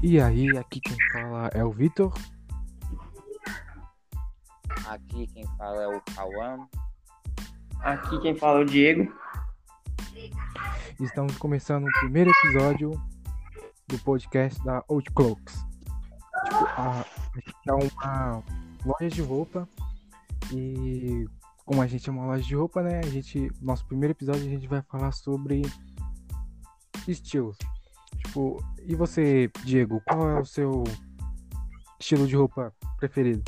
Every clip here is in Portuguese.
E aí, aqui quem fala é o Vitor. Aqui quem fala é o Cauã. Aqui quem fala é o Diego. Estamos começando o primeiro episódio do podcast da Old Cloaks. Tipo, a, a gente é uma loja de roupa e como a gente é uma loja de roupa, né? A gente, nosso primeiro episódio a gente vai falar sobre estilos. Tipo, e você, Diego, qual é o seu estilo de roupa preferido?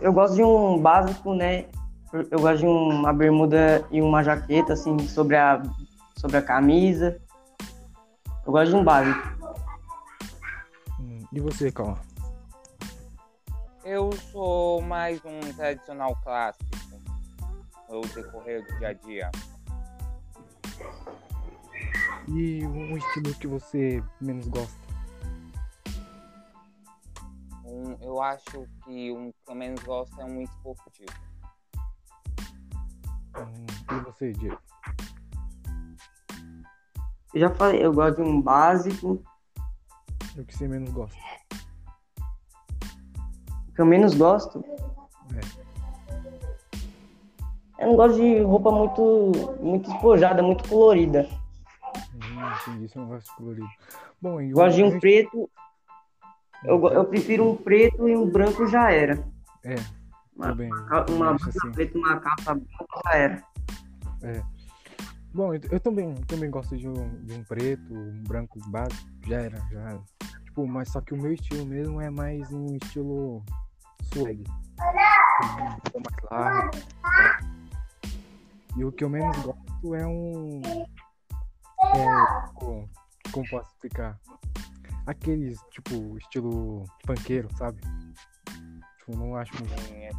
Eu gosto de um básico, né? Eu gosto de uma bermuda e uma jaqueta, assim, sobre a, sobre a camisa. Eu gosto de um básico. Hum, e você, Calma? Eu sou mais um tradicional clássico no decorrer do dia a dia. E um estilo que você menos gosta? Um, eu acho que um que eu menos gosto é um esportivo. Hum, e você, Diego? Eu já falei, eu gosto de um básico. O que você menos gosta? O que eu menos gosto? É. Eu não gosto de roupa muito, muito espojada, muito colorida. Você não gosta de colorido. Bom, Eu gosto de um gente- preto. Eu, eu prefiro um preto e um branco já era. É, Uma, ca- uma blusa assim. preta uma capa branca já era. Bom, eu, eu também, também gosto de um, de um preto, um branco básico, já era, já era. Tipo, mas só que o meu estilo mesmo é mais um estilo swag. Um mais largo. tá? E o que eu menos gosto é um. Como posso explicar? Aqueles, tipo, estilo panqueiro, sabe? Tipo, não acho muito é-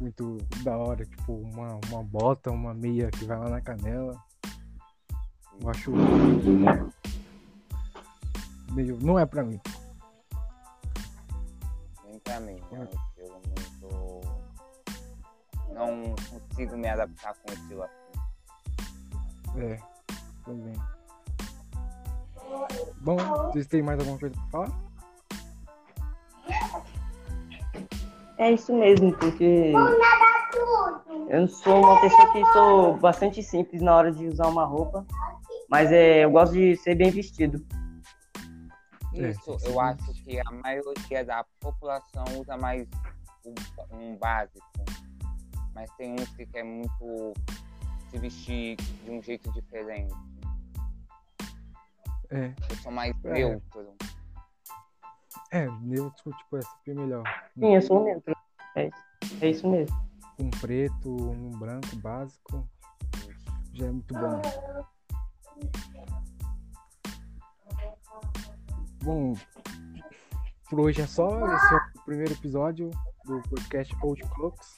muito da hora, tipo, uma, uma bota, uma meia que vai lá na canela. Eu acho meio. Não é pra mim. Nem pra mim, é um estilo muito. Não consigo me adaptar com um estilo assim. É, também. Bom, vocês têm mais alguma coisa pra falar? É isso mesmo, porque eu sou uma pessoa que sou bastante simples na hora de usar uma roupa, mas é, eu gosto de ser bem vestido. É, Isso, sim, eu acho que a maioria da população usa mais um, um básico. Mas tem uns que quer muito se vestir de um jeito diferente. É, Eu sou mais É. neutro. é, neutro, tipo, essa aqui é melhor. Sim, eu sou neutro. É isso, é isso mesmo. Um preto, um branco básico. Já é muito bom. Bom, por hoje é só. Esse é o primeiro episódio do podcast Old Clocks.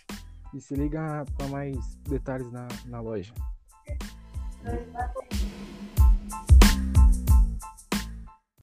E se liga para mais detalhes na, na loja.